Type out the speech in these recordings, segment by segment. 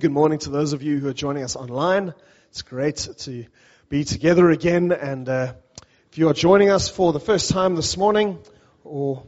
Good morning to those of you who are joining us online. It's great to be together again. And uh, if you are joining us for the first time this morning, or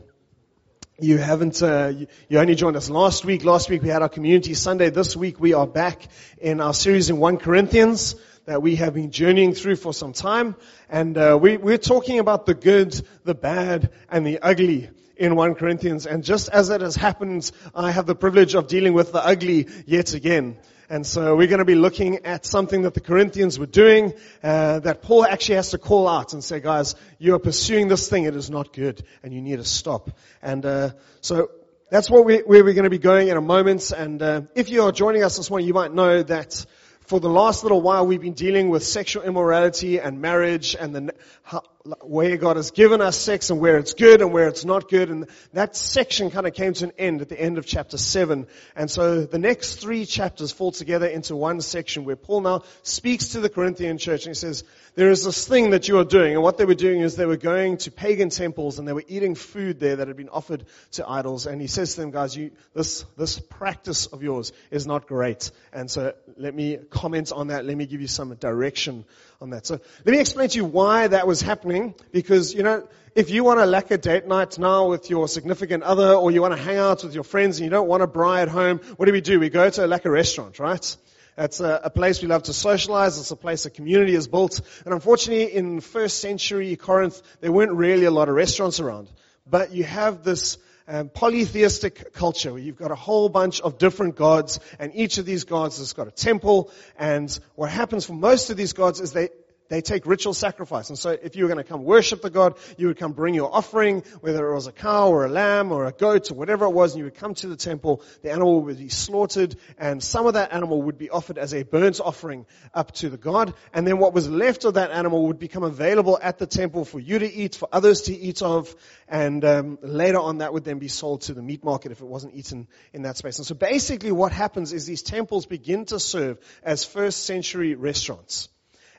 you haven't, uh, you, only joined us last week. Last week we had our community Sunday. This week we are back in our series in 1 Corinthians that we have been journeying through for some time. And uh, we, we're talking about the good, the bad, and the ugly in 1 Corinthians. And just as it has happened, I have the privilege of dealing with the ugly yet again. And so we're going to be looking at something that the Corinthians were doing, uh, that Paul actually has to call out and say, guys, you are pursuing this thing. It is not good and you need to stop. And, uh, so that's what we, where we're going to be going in a moment. And, uh, if you are joining us this morning, you might know that for the last little while, we've been dealing with sexual immorality and marriage and the how, where God has given us sex and where it's good and where it's not good. And that section kind of came to an end at the end of chapter seven. And so the next three chapters fall together into one section where Paul now speaks to the Corinthian church and he says, there is this thing that you are doing. And what they were doing is they were going to pagan temples and they were eating food there that had been offered to idols. And he says to them, guys, you, this, this practice of yours is not great. And so let me comment on that. Let me give you some direction on that. So let me explain to you why that was happening. Because, you know, if you want to lack a date night now with your significant other or you want to hang out with your friends and you don't want a bride home, what do we do? We go to a lekker restaurant, right? It's a, a, place we love to socialize. It's a place a community is built. And unfortunately, in first century Corinth, there weren't really a lot of restaurants around. But you have this um, polytheistic culture where you've got a whole bunch of different gods, and each of these gods has got a temple. And what happens for most of these gods is they they take ritual sacrifice. And so if you were going to come worship the God, you would come bring your offering, whether it was a cow or a lamb or a goat or whatever it was, and you would come to the temple. The animal would be slaughtered, and some of that animal would be offered as a burnt offering up to the God. And then what was left of that animal would become available at the temple for you to eat, for others to eat of, and um, later on that would then be sold to the meat market if it wasn't eaten in that space. And so basically what happens is these temples begin to serve as first century restaurants.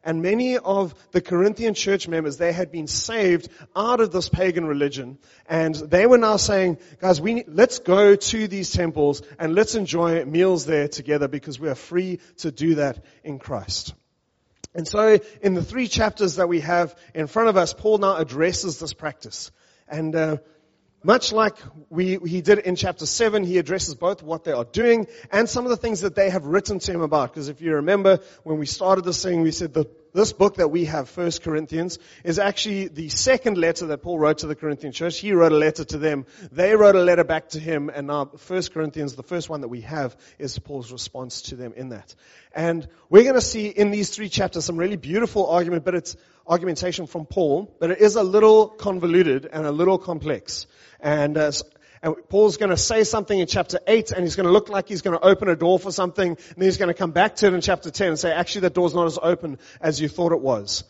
And many of the Corinthian church members, they had been saved out of this pagan religion. And they were now saying, guys, we let's go to these temples and let's enjoy meals there together because we are free to do that in Christ. And so in the three chapters that we have in front of us, Paul now addresses this practice. And uh, much like we, he did in chapter 7, he addresses both what they are doing and some of the things that they have written to him about. Because if you remember, when we started this thing, we said that this book that we have, 1 Corinthians, is actually the second letter that Paul wrote to the Corinthian church. He wrote a letter to them. They wrote a letter back to him. And now 1 Corinthians, the first one that we have, is Paul's response to them in that. And we're going to see in these three chapters some really beautiful argument, but it's argumentation from Paul, but it is a little convoluted and a little complex. And, uh, and Paul's going to say something in chapter 8 and he's going to look like he's going to open a door for something and then he's going to come back to it in chapter 10 and say, actually that door's not as open as you thought it was.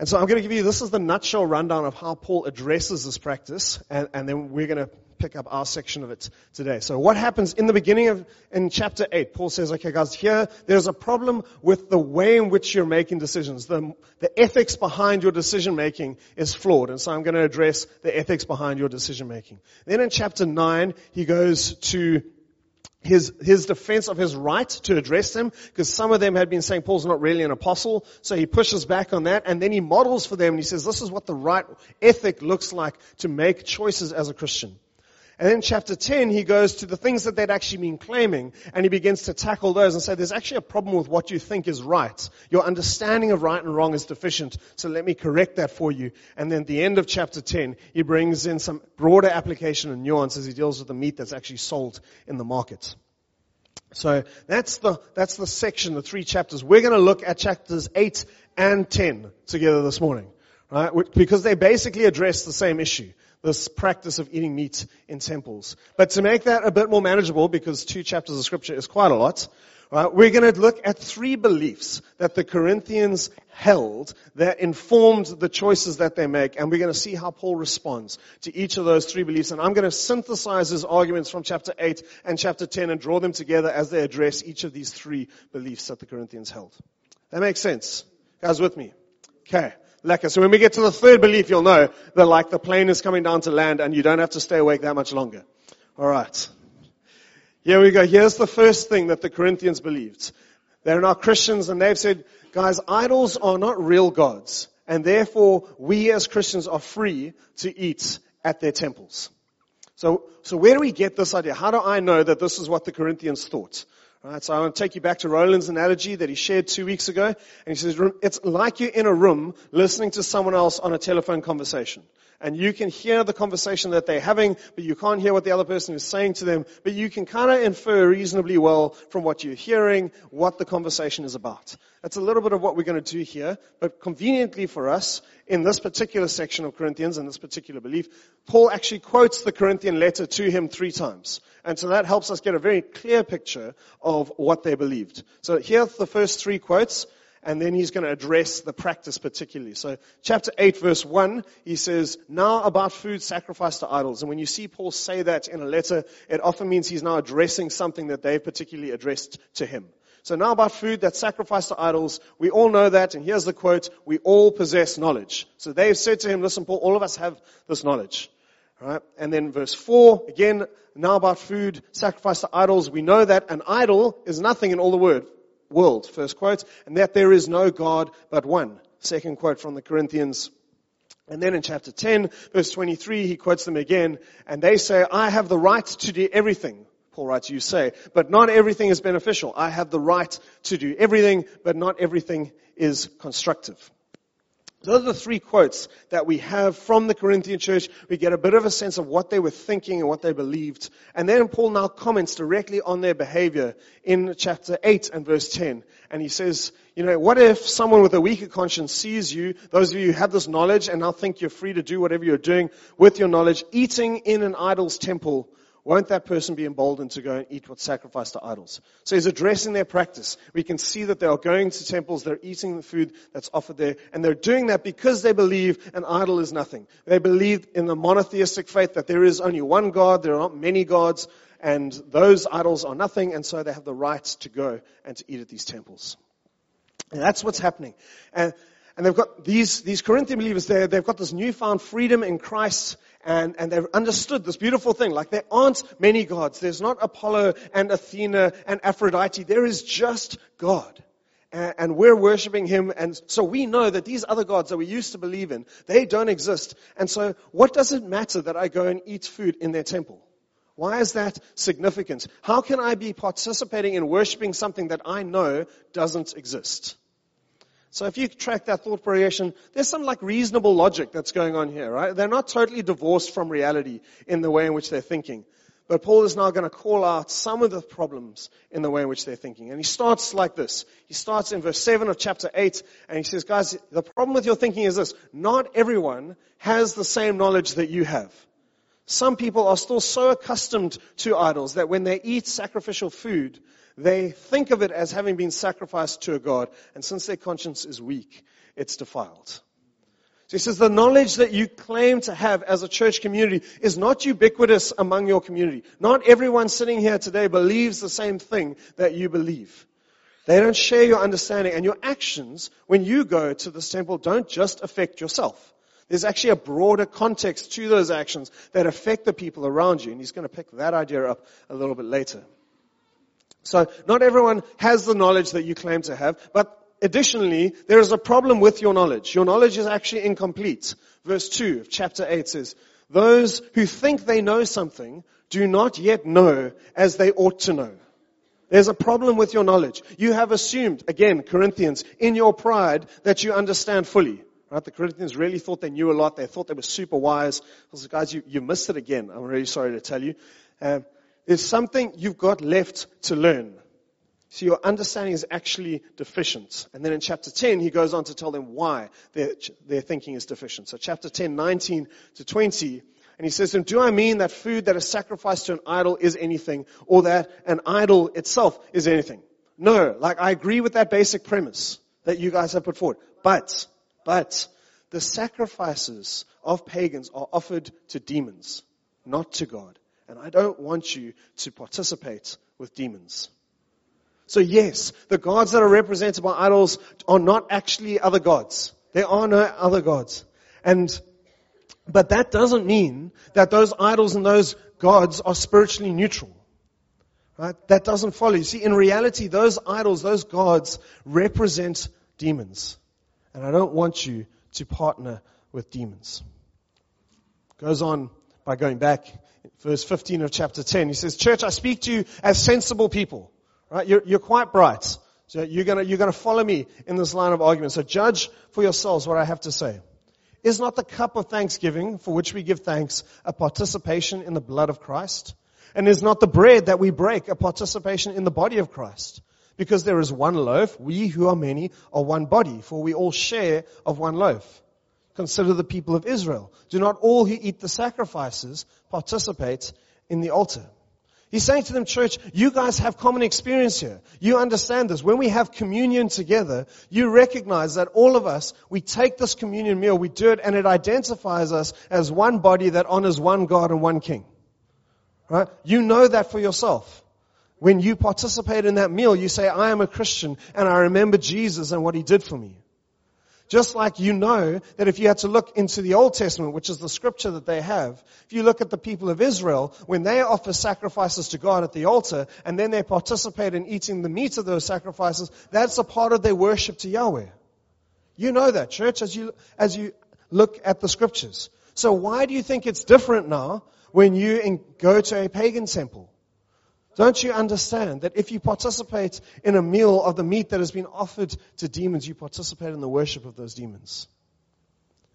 And so I'm going to give you, this is the nutshell rundown of how Paul addresses this practice and, and then we're going to pick up our section of it today. So what happens in the beginning of, in chapter 8, Paul says, okay guys, here, there's a problem with the way in which you're making decisions. The, the ethics behind your decision making is flawed. And so I'm going to address the ethics behind your decision making. Then in chapter 9, he goes to his, his defense of his right to address them, because some of them had been saying Paul's not really an apostle, so he pushes back on that, and then he models for them, and he says this is what the right ethic looks like to make choices as a Christian. And then chapter 10, he goes to the things that they'd actually been claiming, and he begins to tackle those and say, there's actually a problem with what you think is right. Your understanding of right and wrong is deficient, so let me correct that for you. And then at the end of chapter 10, he brings in some broader application and nuance as he deals with the meat that's actually sold in the market. So that's the, that's the section, the three chapters. We're going to look at chapters 8 and 10 together this morning. Right? Because they basically address the same issue this practice of eating meat in temples. But to make that a bit more manageable, because two chapters of scripture is quite a lot, right, we're going to look at three beliefs that the Corinthians held that informed the choices that they make, and we're going to see how Paul responds to each of those three beliefs. And I'm going to synthesize his arguments from chapter 8 and chapter 10 and draw them together as they address each of these three beliefs that the Corinthians held. That makes sense? Guys with me? Okay lekker. So when we get to the third belief, you'll know that like the plane is coming down to land and you don't have to stay awake that much longer. Alright. Here we go. Here's the first thing that the Corinthians believed. They're not Christians and they've said, guys, idols are not real gods. And therefore, we as Christians are free to eat at their temples. So, so where do we get this idea? How do I know that this is what the Corinthians thought? Right, so I want to take you back to Roland's analogy that he shared two weeks ago. And he says, it's like you're in a room listening to someone else on a telephone conversation. And you can hear the conversation that they're having, but you can't hear what the other person is saying to them. But you can kind of infer reasonably well from what you're hearing what the conversation is about. That's a little bit of what we're going to do here. But conveniently for us, in this particular section of Corinthians, in this particular belief, Paul actually quotes the Corinthian letter to him three times. And so that helps us get a very clear picture of what they believed. So here's the first three quotes, and then he's going to address the practice particularly. So chapter 8 verse 1, he says, now about food sacrificed to idols. And when you see Paul say that in a letter, it often means he's now addressing something that they've particularly addressed to him. So now about food that's sacrificed to idols, we all know that, and here's the quote, we all possess knowledge. So they've said to him, listen Paul, all of us have this knowledge. Right? And then verse 4, again, now about food sacrificed to idols, we know that an idol is nothing in all the word, world, first quote, and that there is no God but one. Second quote from the Corinthians. And then in chapter 10, verse 23, he quotes them again, and they say, I have the right to do everything. Paul writes, you say, but not everything is beneficial. I have the right to do everything, but not everything is constructive. Those are the three quotes that we have from the Corinthian church. We get a bit of a sense of what they were thinking and what they believed. And then Paul now comments directly on their behavior in chapter 8 and verse 10. And he says, you know, what if someone with a weaker conscience sees you, those of you who have this knowledge and now think you're free to do whatever you're doing with your knowledge, eating in an idol's temple won't that person be emboldened to go and eat what's sacrificed to idols? So he's addressing their practice. We can see that they are going to temples, they're eating the food that's offered there, and they're doing that because they believe an idol is nothing. They believe in the monotheistic faith that there is only one God, there are not many gods, and those idols are nothing, and so they have the right to go and to eat at these temples. And that's what's happening. And, and they've got these, these Corinthian believers there, they've got this newfound freedom in Christ, and, and they've understood this beautiful thing. Like there aren't many gods. There's not Apollo and Athena and Aphrodite. There is just God. And, and we're worshiping Him. And so we know that these other gods that we used to believe in, they don't exist. And so what does it matter that I go and eat food in their temple? Why is that significant? How can I be participating in worshiping something that I know doesn't exist? So if you track that thought progression, there's some like reasonable logic that's going on here, right? They're not totally divorced from reality in the way in which they're thinking. But Paul is now going to call out some of the problems in the way in which they're thinking. And he starts like this. He starts in verse 7 of chapter 8, and he says, guys, the problem with your thinking is this. Not everyone has the same knowledge that you have. Some people are still so accustomed to idols that when they eat sacrificial food, they think of it as having been sacrificed to a God, and since their conscience is weak, it's defiled. So he says the knowledge that you claim to have as a church community is not ubiquitous among your community. Not everyone sitting here today believes the same thing that you believe. They don't share your understanding and your actions when you go to this temple don't just affect yourself. There's actually a broader context to those actions that affect the people around you. And he's going to pick that idea up a little bit later. So not everyone has the knowledge that you claim to have, but additionally, there is a problem with your knowledge. Your knowledge is actually incomplete. Verse 2 of chapter 8 says, those who think they know something do not yet know as they ought to know. There's a problem with your knowledge. You have assumed, again, Corinthians, in your pride that you understand fully. Right? The Corinthians really thought they knew a lot. They thought they were super wise. I was like, guys, you, you missed it again. I'm really sorry to tell you. Um, there's something you've got left to learn. So your understanding is actually deficient. And then in chapter 10, he goes on to tell them why their, their thinking is deficient. So chapter 10, 19 to 20, and he says do I mean that food that is sacrificed to an idol is anything, or that an idol itself is anything? No, like I agree with that basic premise that you guys have put forward. But, but, the sacrifices of pagans are offered to demons, not to God. And I don't want you to participate with demons. So yes, the gods that are represented by idols are not actually other gods. There are no other gods. And, but that doesn't mean that those idols and those gods are spiritually neutral. Right? That doesn't follow. You see, in reality, those idols, those gods represent demons. And I don't want you to partner with demons. Goes on by going back, verse 15 of chapter 10. He says, Church, I speak to you as sensible people. Right? You're, you're quite bright. So you're gonna, you're gonna follow me in this line of argument. So judge for yourselves what I have to say. Is not the cup of thanksgiving for which we give thanks a participation in the blood of Christ? And is not the bread that we break a participation in the body of Christ? Because there is one loaf, we who are many are one body, for we all share of one loaf. Consider the people of Israel. Do not all who eat the sacrifices participate in the altar? He's saying to them, church, you guys have common experience here. You understand this. When we have communion together, you recognize that all of us, we take this communion meal, we do it, and it identifies us as one body that honors one God and one King. Right? You know that for yourself. When you participate in that meal, you say, I am a Christian and I remember Jesus and what he did for me. Just like you know that if you had to look into the Old Testament, which is the scripture that they have, if you look at the people of Israel, when they offer sacrifices to God at the altar, and then they participate in eating the meat of those sacrifices, that's a part of their worship to Yahweh. You know that, church, as you, as you look at the scriptures. So why do you think it's different now when you go to a pagan temple? Don't you understand that if you participate in a meal of the meat that has been offered to demons, you participate in the worship of those demons?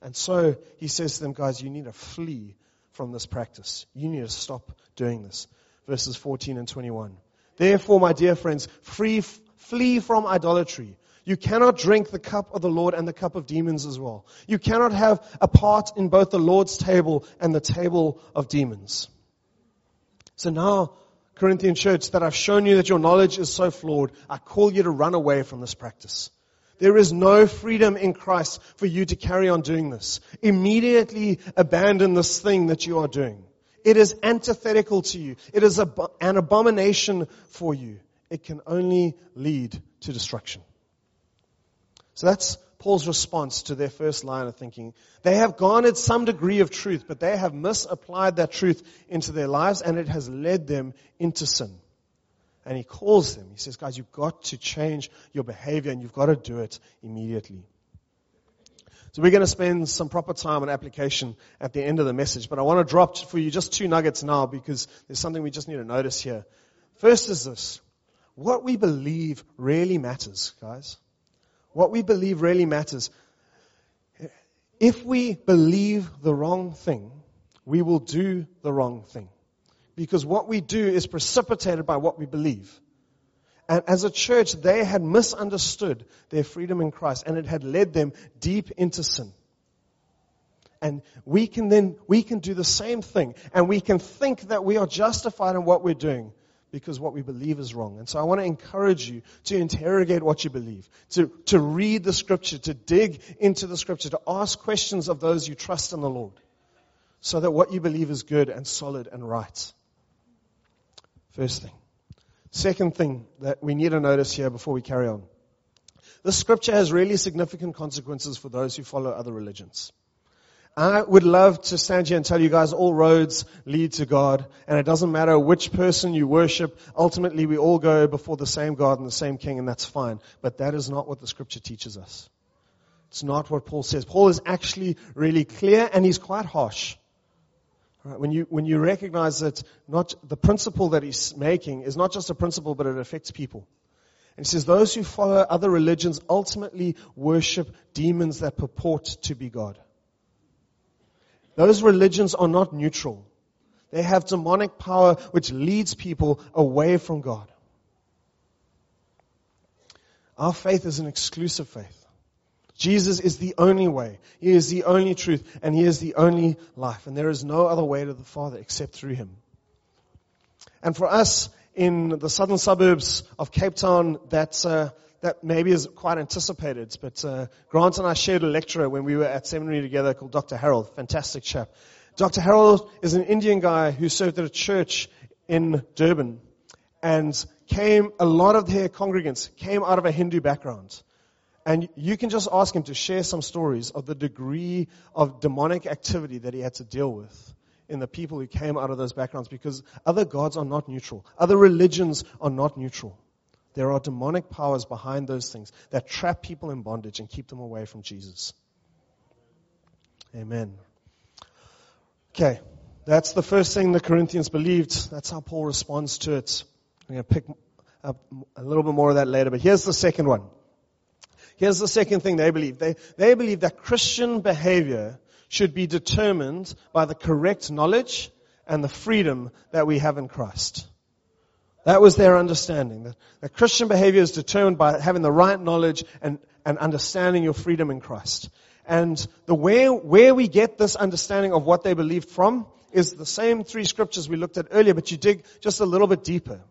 And so he says to them, guys, you need to flee from this practice. You need to stop doing this. Verses 14 and 21. Therefore, my dear friends, free, flee from idolatry. You cannot drink the cup of the Lord and the cup of demons as well. You cannot have a part in both the Lord's table and the table of demons. So now Corinthian church, that I've shown you that your knowledge is so flawed, I call you to run away from this practice. There is no freedom in Christ for you to carry on doing this. Immediately abandon this thing that you are doing. It is antithetical to you. It is an abomination for you. It can only lead to destruction. So that's Paul's response to their first line of thinking. They have garnered some degree of truth, but they have misapplied that truth into their lives and it has led them into sin. And he calls them. He says, guys, you've got to change your behavior and you've got to do it immediately. So we're going to spend some proper time on application at the end of the message, but I want to drop for you just two nuggets now because there's something we just need to notice here. First is this. What we believe really matters, guys. What we believe really matters. If we believe the wrong thing, we will do the wrong thing. Because what we do is precipitated by what we believe. And as a church, they had misunderstood their freedom in Christ and it had led them deep into sin. And we can then, we can do the same thing and we can think that we are justified in what we're doing because what we believe is wrong. And so I want to encourage you to interrogate what you believe, to, to read the scripture, to dig into the scripture, to ask questions of those you trust in the Lord, so that what you believe is good and solid and right. First thing. Second thing that we need to notice here before we carry on. This scripture has really significant consequences for those who follow other religions. I would love to stand here and tell you guys all roads lead to God, and it doesn't matter which person you worship. Ultimately, we all go before the same God and the same King, and that's fine. But that is not what the scripture teaches us. It's not what Paul says. Paul is actually really clear, and he's quite harsh. Right, when you, when you recognize that not, the principle that he's making is not just a principle, but it affects people. And he says those who follow other religions ultimately worship demons that purport to be God. Those religions are not neutral. They have demonic power which leads people away from God. Our faith is an exclusive faith. Jesus is the only way. He is the only truth and He is the only life. And there is no other way to the Father except through Him. And for us in the southern suburbs of Cape Town, that's, uh, that maybe is quite anticipated, but uh, Grant and I shared a lecturer when we were at seminary together called Dr. Harold, fantastic chap. Dr. Harold is an Indian guy who served at a church in Durban and came, a lot of their congregants came out of a Hindu background. And you can just ask him to share some stories of the degree of demonic activity that he had to deal with in the people who came out of those backgrounds because other gods are not neutral. Other religions are not neutral. There are demonic powers behind those things that trap people in bondage and keep them away from Jesus. Amen. Okay, that's the first thing the Corinthians believed. That's how Paul responds to it. I'm going to pick up a little bit more of that later, but here's the second one. Here's the second thing they believe. They, they believe that Christian behavior should be determined by the correct knowledge and the freedom that we have in Christ. That was their understanding. That, that Christian behavior is determined by having the right knowledge and, and understanding your freedom in Christ. And the where, where we get this understanding of what they believed from is the same three scriptures we looked at earlier, but you dig just a little bit deeper.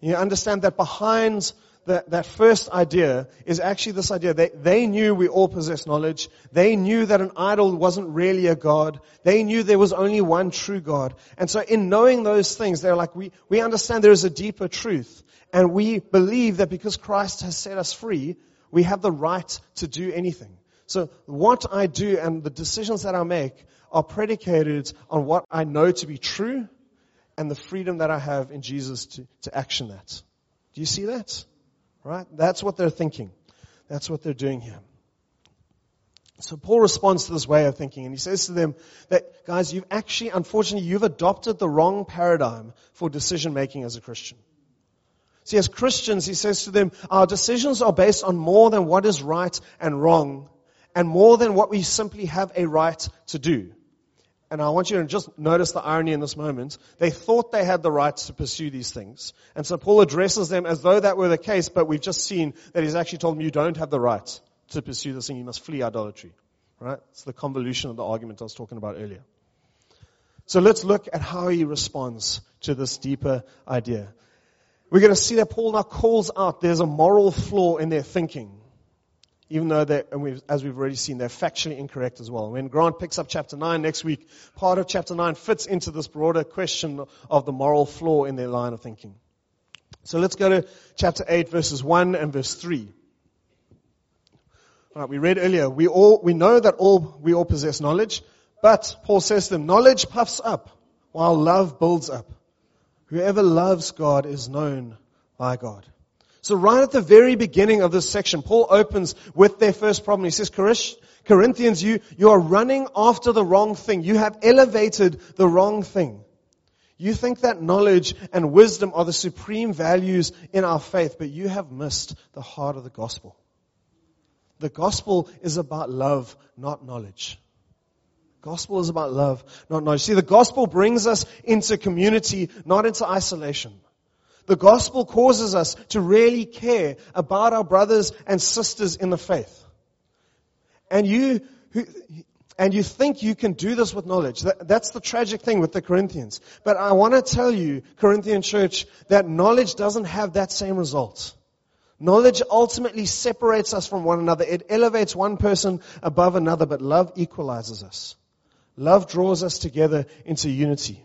You understand that behind that, that first idea is actually this idea. They, they knew we all possess knowledge. They knew that an idol wasn't really a God. They knew there was only one true God. And so in knowing those things, they're like, we, we understand there is a deeper truth. And we believe that because Christ has set us free, we have the right to do anything. So what I do and the decisions that I make are predicated on what I know to be true and the freedom that I have in Jesus to, to action that. Do you see that? Right? That's what they're thinking. That's what they're doing here. So Paul responds to this way of thinking and he says to them that, guys, you've actually, unfortunately, you've adopted the wrong paradigm for decision making as a Christian. See, as Christians, he says to them, our decisions are based on more than what is right and wrong and more than what we simply have a right to do. And I want you to just notice the irony in this moment. They thought they had the right to pursue these things. And so Paul addresses them as though that were the case, but we've just seen that he's actually told them you don't have the right to pursue this thing. You must flee idolatry. Right? It's the convolution of the argument I was talking about earlier. So let's look at how he responds to this deeper idea. We're going to see that Paul now calls out there's a moral flaw in their thinking even though they, we've, as we've already seen, they're factually incorrect as well. When Grant picks up chapter 9 next week, part of chapter 9 fits into this broader question of the moral flaw in their line of thinking. So let's go to chapter 8 verses 1 and verse 3. All right, we read earlier, we all, we know that all, we all possess knowledge, but Paul says to them, knowledge puffs up while love builds up. Whoever loves God is known by God. So right at the very beginning of this section, Paul opens with their first problem. He says, Corinthians, you, you are running after the wrong thing. You have elevated the wrong thing. You think that knowledge and wisdom are the supreme values in our faith, but you have missed the heart of the gospel. The gospel is about love, not knowledge. Gospel is about love, not knowledge. See, the gospel brings us into community, not into isolation. The gospel causes us to really care about our brothers and sisters in the faith. And you, and you think you can do this with knowledge. that's the tragic thing with the Corinthians. But I want to tell you, Corinthian church, that knowledge doesn't have that same result. Knowledge ultimately separates us from one another. It elevates one person above another, but love equalizes us. Love draws us together into unity.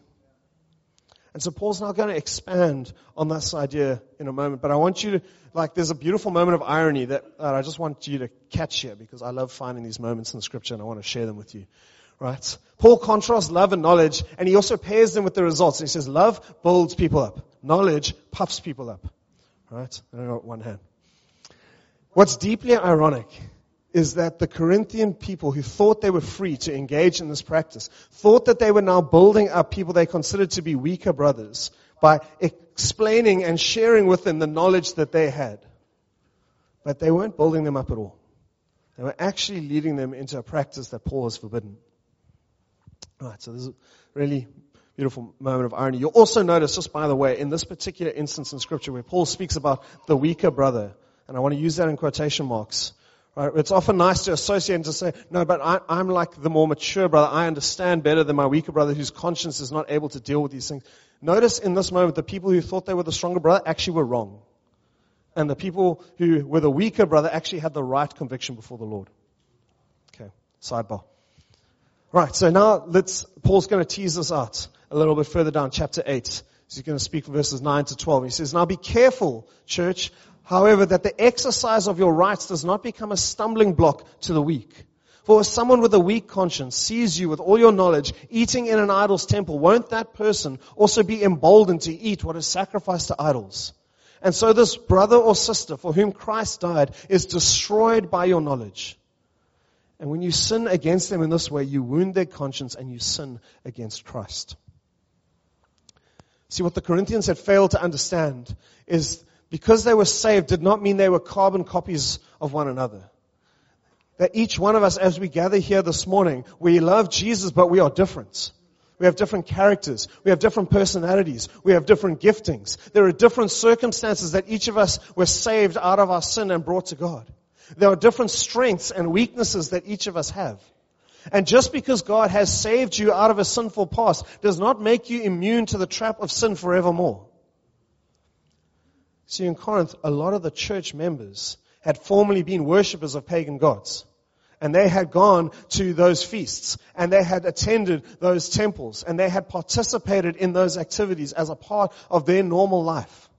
And so Paul's now going to expand on this idea in a moment, but I want you to, like, there's a beautiful moment of irony that, I just want you to catch here because I love finding these moments in the scripture and I want to share them with you. Right? Paul contrasts love and knowledge and he also pairs them with the results. He says love builds people up. Knowledge puffs people up. Right? I know one hand. What's deeply ironic is that the Corinthian people who thought they were free to engage in this practice thought that they were now building up people they considered to be weaker brothers by explaining and sharing with them the knowledge that they had. But they weren't building them up at all. They were actually leading them into a practice that Paul has forbidden. Alright, so this is a really beautiful moment of irony. You'll also notice, just by the way, in this particular instance in scripture where Paul speaks about the weaker brother, and I want to use that in quotation marks, Right? It's often nice to associate and to say, no, but I, I'm like the more mature brother. I understand better than my weaker brother whose conscience is not able to deal with these things. Notice in this moment, the people who thought they were the stronger brother actually were wrong. And the people who were the weaker brother actually had the right conviction before the Lord. Okay, sidebar. Right, so now let's, Paul's going to tease us out a little bit further down, chapter 8. He's going to speak from verses 9 to 12. He says, Now be careful, church, However, that the exercise of your rights does not become a stumbling block to the weak. For if someone with a weak conscience sees you with all your knowledge eating in an idol's temple, won't that person also be emboldened to eat what is sacrificed to idols? And so this brother or sister for whom Christ died is destroyed by your knowledge. And when you sin against them in this way, you wound their conscience and you sin against Christ. See, what the Corinthians had failed to understand is because they were saved did not mean they were carbon copies of one another. That each one of us, as we gather here this morning, we love Jesus, but we are different. We have different characters. We have different personalities. We have different giftings. There are different circumstances that each of us were saved out of our sin and brought to God. There are different strengths and weaknesses that each of us have. And just because God has saved you out of a sinful past does not make you immune to the trap of sin forevermore. See, in Corinth, a lot of the church members had formerly been worshippers of pagan gods. And they had gone to those feasts and they had attended those temples and they had participated in those activities as a part of their normal life.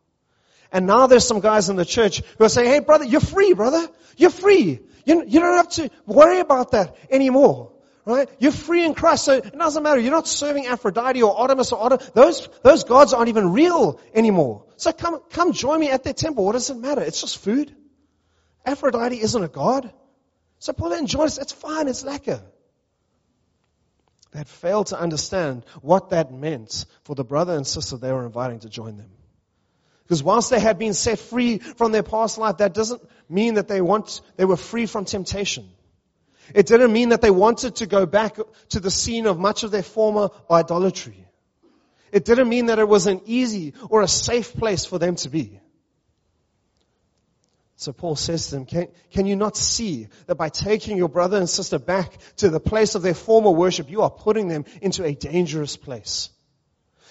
And now there's some guys in the church who are saying, hey brother, you're free, brother. You're free. You, you don't have to worry about that anymore. Right? You're free in Christ, so it doesn't matter. You're not serving Aphrodite or Artemis or Artemis. Those, those gods aren't even real anymore. So come, come join me at their temple. What does it matter? It's just food. Aphrodite isn't a god. So Paul enjoys, it's fine, it's lekker. They had failed to understand what that meant for the brother and sister they were inviting to join them. Because whilst they had been set free from their past life, that doesn't mean that they want, they were free from temptation. It didn't mean that they wanted to go back to the scene of much of their former idolatry. It didn't mean that it was an easy or a safe place for them to be. So Paul says to them, can, can, you not see that by taking your brother and sister back to the place of their former worship, you are putting them into a dangerous place?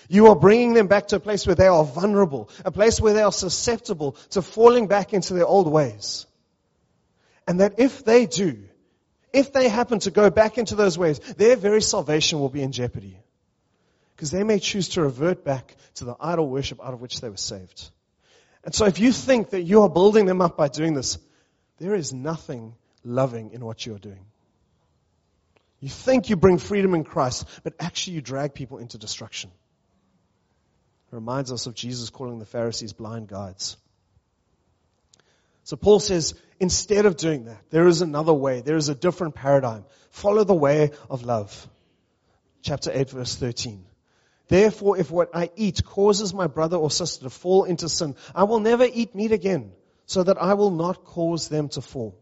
You are bringing them back to a place where they are vulnerable, a place where they are susceptible to falling back into their old ways. And that if they do, if they happen to go back into those ways, their very salvation will be in jeopardy. Because they may choose to revert back to the idol worship out of which they were saved. And so if you think that you are building them up by doing this, there is nothing loving in what you are doing. You think you bring freedom in Christ, but actually you drag people into destruction. It reminds us of Jesus calling the Pharisees blind guides. So Paul says, instead of doing that, there is another way. There is a different paradigm. Follow the way of love. Chapter 8 verse 13. Therefore, if what I eat causes my brother or sister to fall into sin, I will never eat meat again, so that I will not cause them to fall.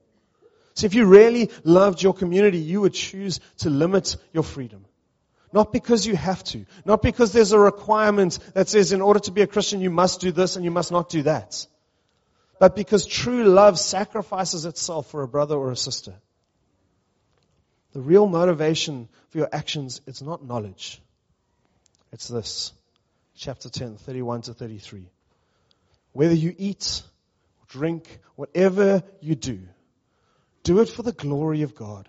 So if you really loved your community, you would choose to limit your freedom. Not because you have to. Not because there's a requirement that says in order to be a Christian you must do this and you must not do that but because true love sacrifices itself for a brother or a sister. The real motivation for your actions is not knowledge. It's this. Chapter 10, 31 to 33. Whether you eat, drink, whatever you do, do it for the glory of God.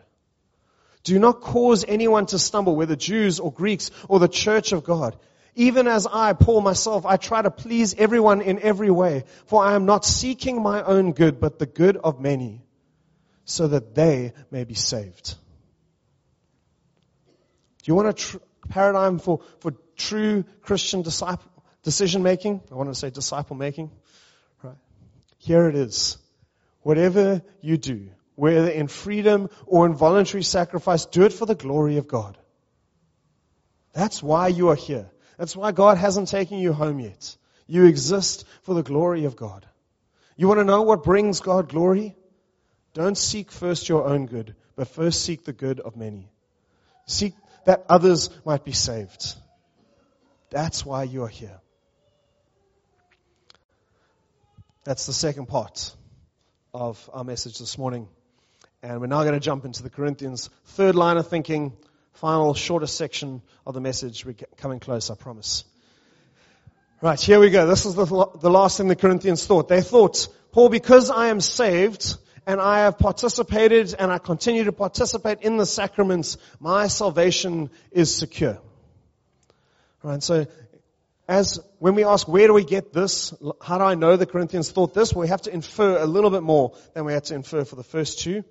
Do not cause anyone to stumble, whether Jews or Greeks or the church of God. Even as I, Paul myself, I try to please everyone in every way, for I am not seeking my own good, but the good of many, so that they may be saved. Do you want a tr- paradigm for, for true Christian disciple, decision making? I want to say disciple making. Right. Here it is. Whatever you do, whether in freedom or in voluntary sacrifice, do it for the glory of God. That's why you are here. That's why God hasn't taken you home yet. You exist for the glory of God. You want to know what brings God glory? Don't seek first your own good, but first seek the good of many. Seek that others might be saved. That's why you are here. That's the second part of our message this morning. And we're now going to jump into the Corinthians third line of thinking final, shorter section of the message. We're coming close, I promise. Right, here we go. This is the, the last thing the Corinthians thought. They thought, Paul, because I am saved and I have participated and I continue to participate in the sacraments, my salvation is secure. Right, so as when we ask where do we get this, how do I know the Corinthians thought this? We have to infer a little bit more than we had to infer for the first two.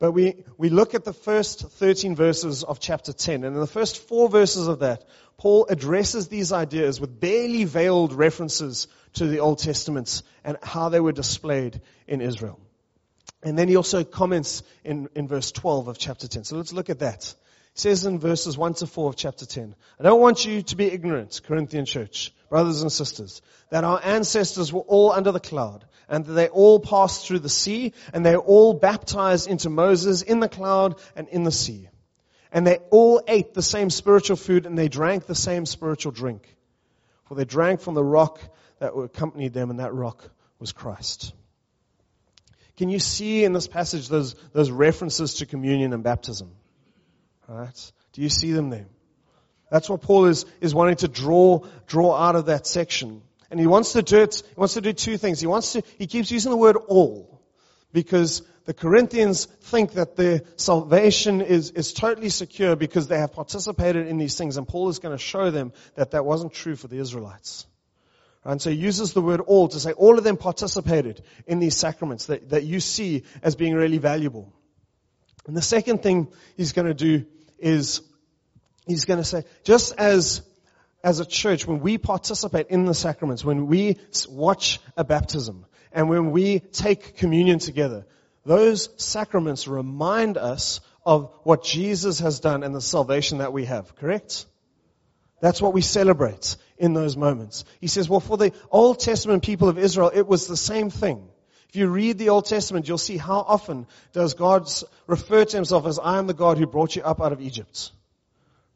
But we, we look at the first 13 verses of chapter 10, and in the first four verses of that, Paul addresses these ideas with barely veiled references to the Old Testament and how they were displayed in Israel. And then he also comments in, in verse 12 of chapter 10. So let's look at that. He says in verses 1 to 4 of chapter 10, I don't want you to be ignorant, Corinthian church, brothers and sisters, that our ancestors were all under the cloud and they all passed through the sea and they all baptized into Moses in the cloud and in the sea. And they all ate the same spiritual food and they drank the same spiritual drink. For they drank from the rock that accompanied them and that rock was Christ. Can you see in this passage those, those references to communion and baptism? Right? Do you see them there? That's what Paul is, is wanting to draw, draw out of that section. And he wants to do it, he wants to do two things. He wants to, he keeps using the word all because the Corinthians think that their salvation is, is totally secure because they have participated in these things. And Paul is going to show them that that wasn't true for the Israelites. And so he uses the word all to say all of them participated in these sacraments that, that you see as being really valuable. And the second thing he's going to do is he's going to say, just as as a church, when we participate in the sacraments, when we watch a baptism, and when we take communion together, those sacraments remind us of what Jesus has done and the salvation that we have, correct? That's what we celebrate in those moments. He says, well, for the Old Testament people of Israel, it was the same thing. If you read the Old Testament, you'll see how often does God refer to himself as, I am the God who brought you up out of Egypt.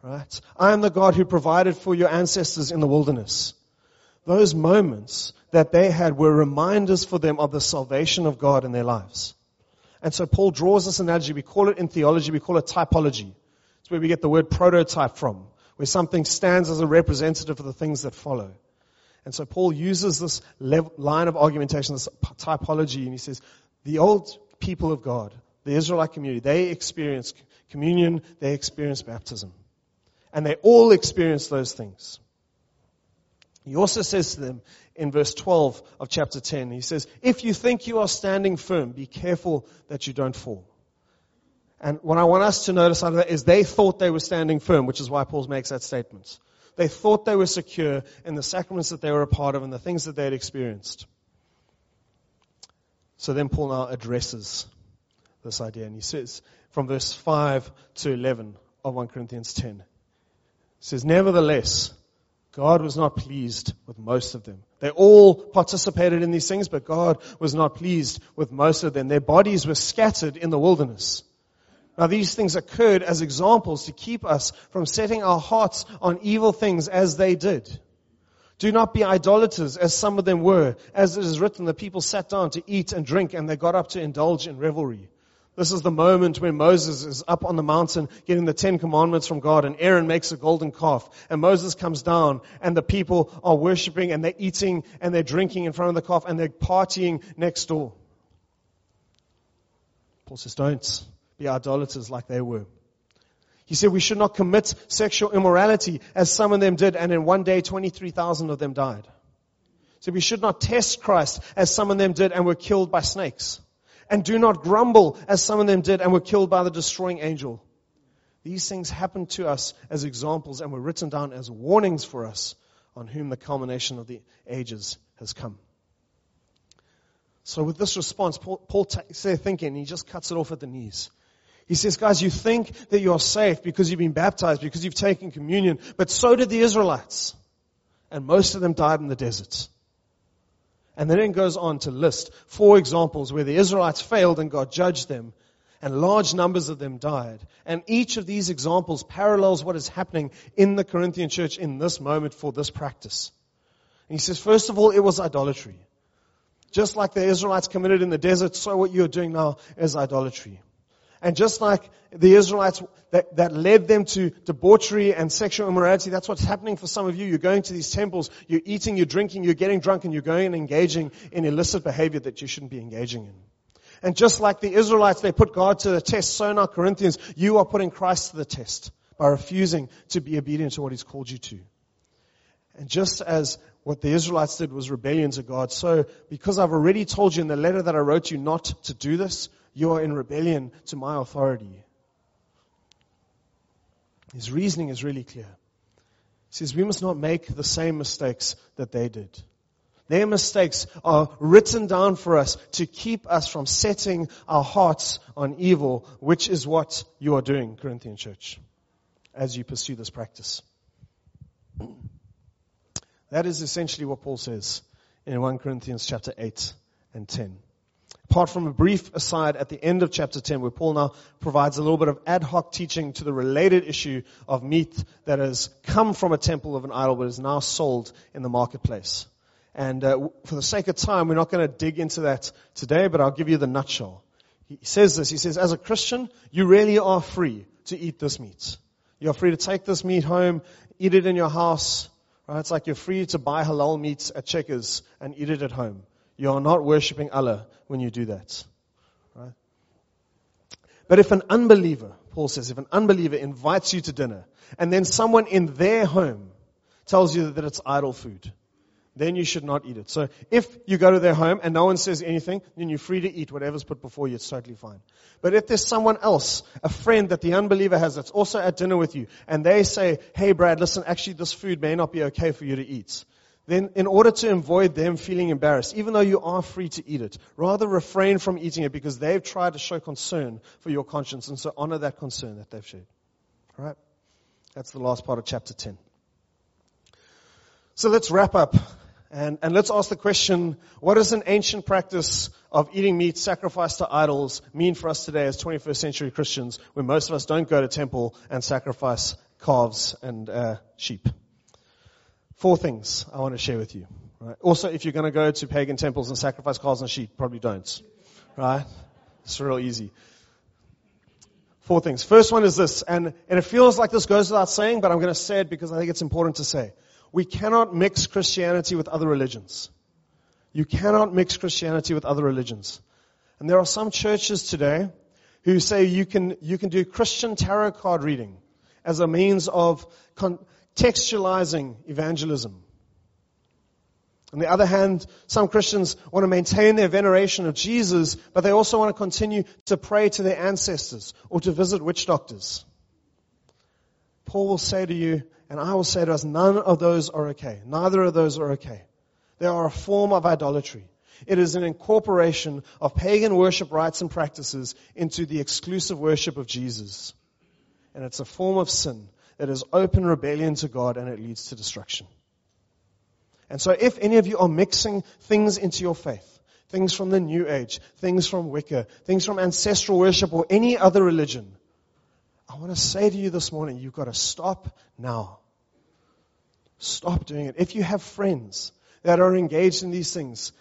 Right? I am the God who provided for your ancestors in the wilderness. Those moments that they had were reminders for them of the salvation of God in their lives. And so Paul draws this analogy. We call it in theology, we call it typology. It's where we get the word prototype from, where something stands as a representative of the things that follow. And so Paul uses this line of argumentation, this typology, and he says, the old people of God, the Israelite community, they experienced communion, they experienced baptism. And they all experience those things. He also says to them in verse 12 of chapter 10, he says, If you think you are standing firm, be careful that you don't fall. And what I want us to notice out of that is they thought they were standing firm, which is why Paul makes that statement. They thought they were secure in the sacraments that they were a part of and the things that they had experienced. So then Paul now addresses this idea and he says from verse 5 to 11 of 1 Corinthians 10, says, Nevertheless, God was not pleased with most of them. They all participated in these things, but God was not pleased with most of them. Their bodies were scattered in the wilderness. Now these things occurred as examples to keep us from setting our hearts on evil things as they did. Do not be idolaters as some of them were. As it is written, the people sat down to eat and drink and they got up to indulge in revelry. This is the moment when Moses is up on the mountain getting the Ten Commandments from God and Aaron makes a golden calf and Moses comes down and the people are worshiping and they're eating and they're drinking in front of the calf and they're partying next door. Paul says, don't be idolaters like they were. He said we should not commit sexual immorality as some of them did and in one day 23,000 of them died. So we should not test Christ as some of them did and were killed by snakes. And do not grumble as some of them did and were killed by the destroying angel. These things happened to us as examples and were written down as warnings for us on whom the culmination of the ages has come. So with this response, Paul, Paul takes their thinking he just cuts it off at the knees. He says, guys, you think that you're safe because you've been baptized, because you've taken communion, but so did the Israelites. And most of them died in the deserts. And then it goes on to list four examples where the Israelites failed and God judged them, and large numbers of them died. And each of these examples parallels what is happening in the Corinthian church in this moment for this practice. And he says, first of all, it was idolatry. Just like the Israelites committed in the desert, so what you're doing now is idolatry. And just like the Israelites that, that led them to debauchery and sexual immorality, that's what's happening for some of you. You're going to these temples, you're eating, you're drinking, you're getting drunk, and you're going and engaging in illicit behavior that you shouldn't be engaging in. And just like the Israelites, they put God to the test, so now Corinthians, you are putting Christ to the test by refusing to be obedient to what He's called you to. And just as what the Israelites did was rebellion to God. So, because I've already told you in the letter that I wrote you not to do this, you are in rebellion to my authority. His reasoning is really clear. He says, We must not make the same mistakes that they did. Their mistakes are written down for us to keep us from setting our hearts on evil, which is what you are doing, Corinthian church, as you pursue this practice. That is essentially what Paul says in 1 Corinthians chapter 8 and 10. Apart from a brief aside at the end of chapter 10, where Paul now provides a little bit of ad hoc teaching to the related issue of meat that has come from a temple of an idol but is now sold in the marketplace. And uh, for the sake of time, we're not going to dig into that today, but I'll give you the nutshell. He says this. He says, as a Christian, you really are free to eat this meat. You're free to take this meat home, eat it in your house, Right? It's like you're free to buy halal meat at Checkers and eat it at home. You are not worshipping Allah when you do that. Right? But if an unbeliever, Paul says, if an unbeliever invites you to dinner and then someone in their home tells you that it's idol food, then you should not eat it. So if you go to their home and no one says anything, then you're free to eat whatever's put before you. It's totally fine. But if there's someone else, a friend that the unbeliever has that's also at dinner with you, and they say, hey Brad, listen, actually this food may not be okay for you to eat. Then in order to avoid them feeling embarrassed, even though you are free to eat it, rather refrain from eating it because they've tried to show concern for your conscience and so honor that concern that they've showed. Alright? That's the last part of chapter 10. So let's wrap up and, and let's ask the question, what does an ancient practice of eating meat sacrificed to idols mean for us today as 21st century Christians when most of us don't go to temple and sacrifice calves and uh, sheep? Four things I want to share with you. Right? Also, if you're going to go to pagan temples and sacrifice calves and sheep, probably don't. Right? It's real easy. Four things. First one is this, and, and it feels like this goes without saying, but I'm going to say it because I think it's important to say we cannot mix Christianity with other religions. You cannot mix Christianity with other religions. And there are some churches today who say you can, you can do Christian tarot card reading as a means of contextualizing evangelism. On the other hand, some Christians want to maintain their veneration of Jesus, but they also want to continue to pray to their ancestors or to visit witch doctors. Paul will say to you, and I will say to us, none of those are okay. Neither of those are okay. They are a form of idolatry. It is an incorporation of pagan worship rites and practices into the exclusive worship of Jesus. And it's a form of sin that is open rebellion to God and it leads to destruction. And so if any of you are mixing things into your faith, things from the New Age, things from Wicca, things from ancestral worship or any other religion, I want to say to you this morning, you've got to stop now. Stop doing it. If you have friends that are engaged in these things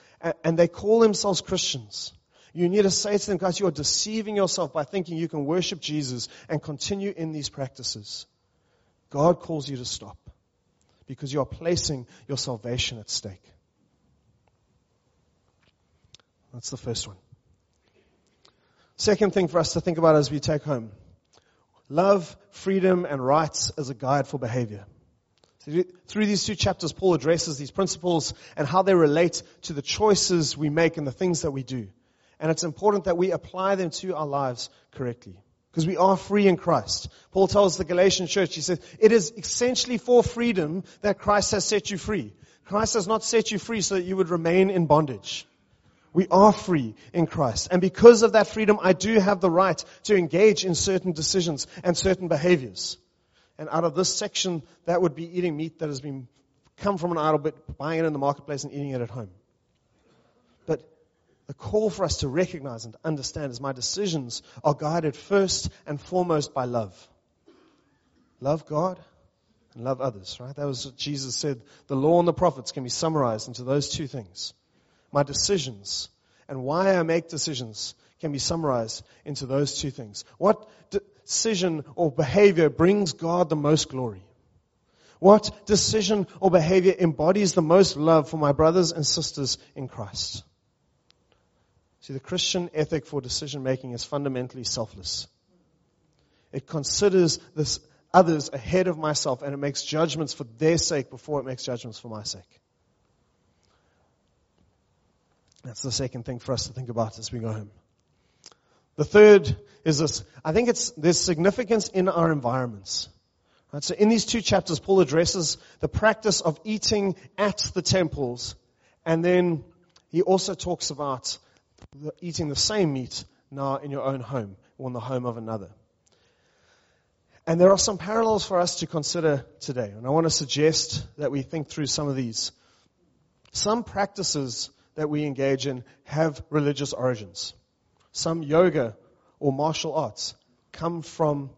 and they call themselves Christians, you need to say to them, guys, you are deceiving yourself by thinking you can worship Jesus and continue in these practices. God calls you to stop because you are placing your salvation at stake. That's the first one. Second thing for us to think about as we take home love, freedom, and rights as a guide for behavior. Through these two chapters, Paul addresses these principles and how they relate to the choices we make and the things that we do. And it's important that we apply them to our lives correctly. Because we are free in Christ. Paul tells the Galatian church, he says, it is essentially for freedom that Christ has set you free. Christ has not set you free so that you would remain in bondage. We are free in Christ. And because of that freedom, I do have the right to engage in certain decisions and certain behaviors. And out of this section, that would be eating meat that has been come from an idol, but buying it in the marketplace and eating it at home. But the call for us to recognize and understand is my decisions are guided first and foremost by love. Love God and love others, right? That was what Jesus said. The law and the prophets can be summarized into those two things my decisions and why I make decisions can be summarized into those two things. What decision or behavior brings God the most glory? What decision or behavior embodies the most love for my brothers and sisters in Christ? See, the Christian ethic for decision making is fundamentally selfless. It considers this others ahead of myself and it makes judgments for their sake before it makes judgments for my sake. That's the second thing for us to think about as we go home. The third is this. I think it's, there's significance in our environments. Right? So in these two chapters, Paul addresses the practice of eating at the temples, and then he also talks about eating the same meat now in your own home or in the home of another. And there are some parallels for us to consider today. And I want to suggest that we think through some of these. Some practices that we engage in have religious origins. Some yoga or martial arts come from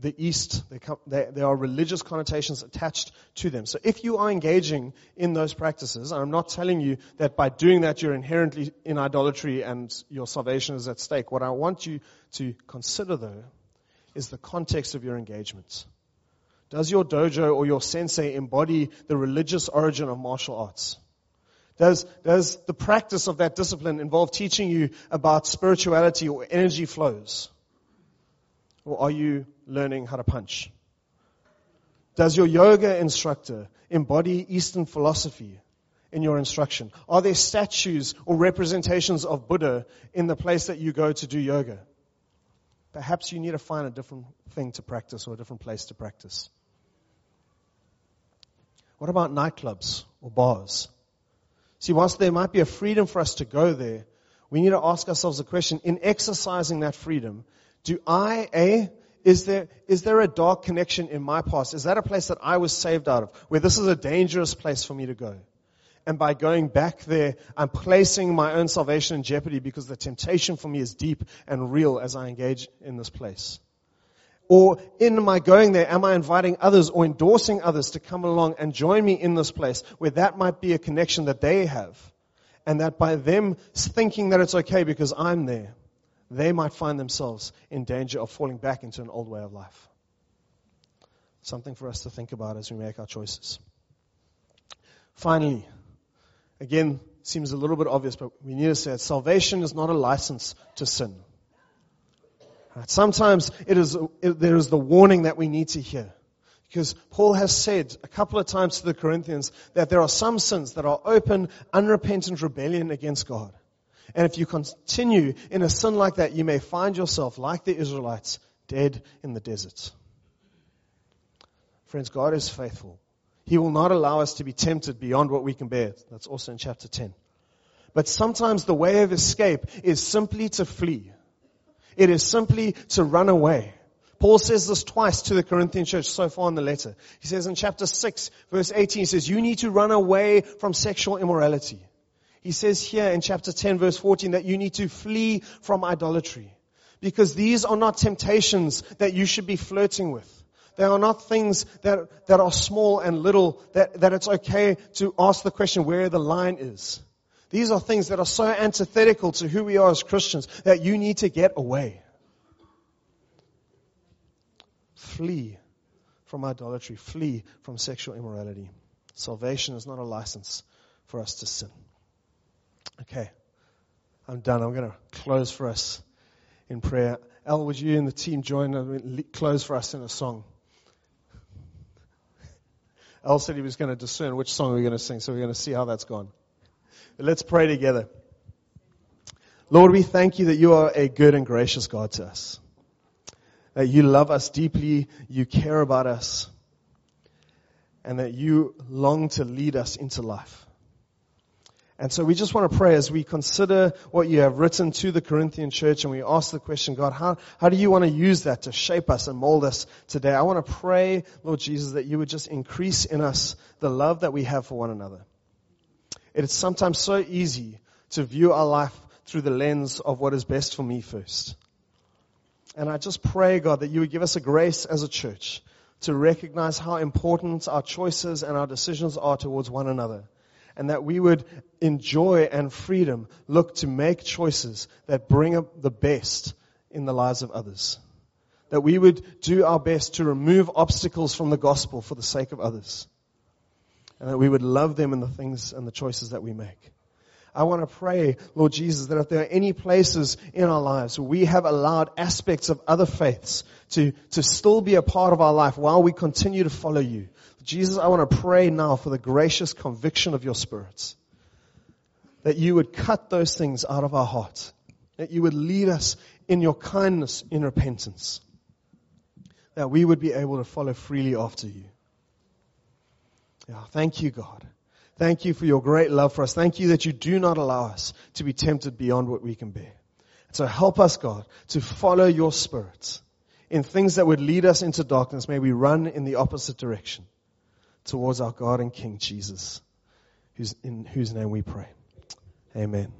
the East. They come, they, there are religious connotations attached to them. So if you are engaging in those practices, and I'm not telling you that by doing that you're inherently in idolatry and your salvation is at stake. What I want you to consider though is the context of your engagement. Does your dojo or your sensei embody the religious origin of martial arts? Does, does the practice of that discipline involve teaching you about spirituality or energy flows? Or are you learning how to punch? Does your yoga instructor embody Eastern philosophy in your instruction? Are there statues or representations of Buddha in the place that you go to do yoga? Perhaps you need to find a different thing to practice or a different place to practice. What about nightclubs or bars? See, whilst there might be a freedom for us to go there, we need to ask ourselves a question. In exercising that freedom, do I, A, is there, is there a dark connection in my past? Is that a place that I was saved out of? Where this is a dangerous place for me to go? And by going back there, I'm placing my own salvation in jeopardy because the temptation for me is deep and real as I engage in this place. Or in my going there, am I inviting others or endorsing others to come along and join me in this place where that might be a connection that they have? And that by them thinking that it's okay because I'm there, they might find themselves in danger of falling back into an old way of life. Something for us to think about as we make our choices. Finally, again, seems a little bit obvious, but we need to say it. Salvation is not a license to sin. Sometimes it is, it, there is the warning that we need to hear. Because Paul has said a couple of times to the Corinthians that there are some sins that are open, unrepentant rebellion against God. And if you continue in a sin like that, you may find yourself, like the Israelites, dead in the desert. Friends, God is faithful. He will not allow us to be tempted beyond what we can bear. That's also in chapter 10. But sometimes the way of escape is simply to flee. It is simply to run away. Paul says this twice to the Corinthian church so far in the letter. He says in chapter 6 verse 18, he says, you need to run away from sexual immorality. He says here in chapter 10 verse 14 that you need to flee from idolatry. Because these are not temptations that you should be flirting with. They are not things that, that are small and little that, that it's okay to ask the question where the line is. These are things that are so antithetical to who we are as Christians that you need to get away. Flee from idolatry. Flee from sexual immorality. Salvation is not a license for us to sin. Okay. I'm done. I'm going to close for us in prayer. El, would you and the team join and close for us in a song? El said he was going to discern which song we're going to sing, so we're going to see how that's gone. Let's pray together. Lord, we thank you that you are a good and gracious God to us. That you love us deeply, you care about us, and that you long to lead us into life. And so we just want to pray as we consider what you have written to the Corinthian church and we ask the question, God, how, how do you want to use that to shape us and mold us today? I want to pray, Lord Jesus, that you would just increase in us the love that we have for one another. It is sometimes so easy to view our life through the lens of what is best for me first. And I just pray, God, that you would give us a grace as a church to recognize how important our choices and our decisions are towards one another. And that we would enjoy and freedom look to make choices that bring up the best in the lives of others. That we would do our best to remove obstacles from the gospel for the sake of others and that we would love them in the things and the choices that we make. I want to pray, Lord Jesus, that if there are any places in our lives where we have allowed aspects of other faiths to, to still be a part of our life while we continue to follow you, Jesus, I want to pray now for the gracious conviction of your spirits. that you would cut those things out of our hearts, that you would lead us in your kindness in repentance, that we would be able to follow freely after you. Yeah, thank you, God. Thank you for your great love for us. Thank you that you do not allow us to be tempted beyond what we can bear. So help us, God, to follow your spirit in things that would lead us into darkness. May we run in the opposite direction towards our God and King Jesus, in whose name we pray. Amen.